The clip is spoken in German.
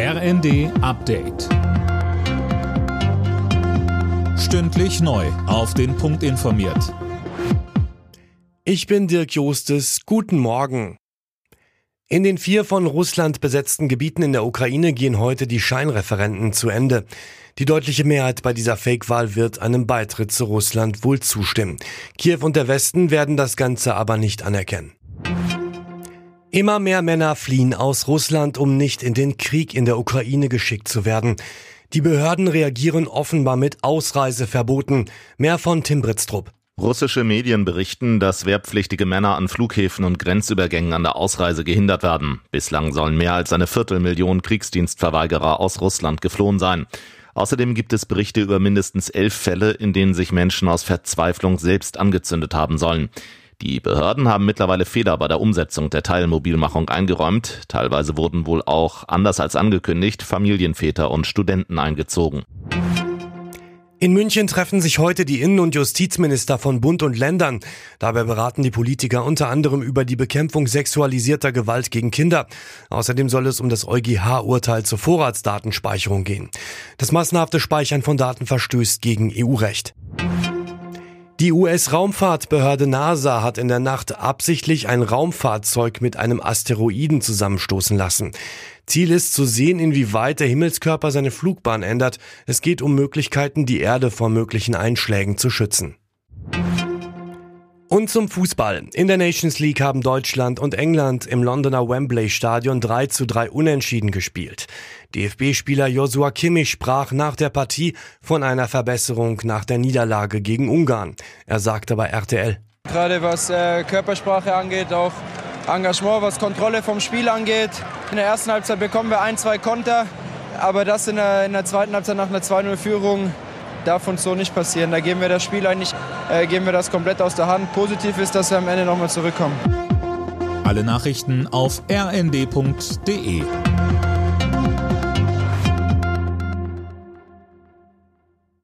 RND Update. Stündlich neu. Auf den Punkt informiert. Ich bin Dirk Jostes. Guten Morgen. In den vier von Russland besetzten Gebieten in der Ukraine gehen heute die Scheinreferenten zu Ende. Die deutliche Mehrheit bei dieser Fake-Wahl wird einem Beitritt zu Russland wohl zustimmen. Kiew und der Westen werden das Ganze aber nicht anerkennen. Immer mehr Männer fliehen aus Russland, um nicht in den Krieg in der Ukraine geschickt zu werden. Die Behörden reagieren offenbar mit Ausreiseverboten. Mehr von Tim Britztrup. Russische Medien berichten, dass wehrpflichtige Männer an Flughäfen und Grenzübergängen an der Ausreise gehindert werden. Bislang sollen mehr als eine Viertelmillion Kriegsdienstverweigerer aus Russland geflohen sein. Außerdem gibt es Berichte über mindestens elf Fälle, in denen sich Menschen aus Verzweiflung selbst angezündet haben sollen. Die Behörden haben mittlerweile Fehler bei der Umsetzung der Teilmobilmachung eingeräumt. Teilweise wurden wohl auch, anders als angekündigt, Familienväter und Studenten eingezogen. In München treffen sich heute die Innen- und Justizminister von Bund und Ländern. Dabei beraten die Politiker unter anderem über die Bekämpfung sexualisierter Gewalt gegen Kinder. Außerdem soll es um das EuGH-Urteil zur Vorratsdatenspeicherung gehen. Das massenhafte Speichern von Daten verstößt gegen EU-Recht. Die US-Raumfahrtbehörde NASA hat in der Nacht absichtlich ein Raumfahrzeug mit einem Asteroiden zusammenstoßen lassen. Ziel ist zu sehen, inwieweit der Himmelskörper seine Flugbahn ändert. Es geht um Möglichkeiten, die Erde vor möglichen Einschlägen zu schützen. Und zum Fußball. In der Nations League haben Deutschland und England im Londoner Wembley Stadion 3 zu 3 unentschieden gespielt. DFB-Spieler Joshua Kimmich sprach nach der Partie von einer Verbesserung nach der Niederlage gegen Ungarn. Er sagte bei RTL. Gerade was äh, Körpersprache angeht, auch Engagement, was Kontrolle vom Spiel angeht. In der ersten Halbzeit bekommen wir ein, zwei Konter, aber das in der, in der zweiten Halbzeit nach einer 2-0-Führung darf uns so nicht passieren. Da geben wir das Spiel eigentlich, äh, geben wir das komplett aus der Hand. Positiv ist, dass wir am Ende nochmal zurückkommen. Alle Nachrichten auf rnd.de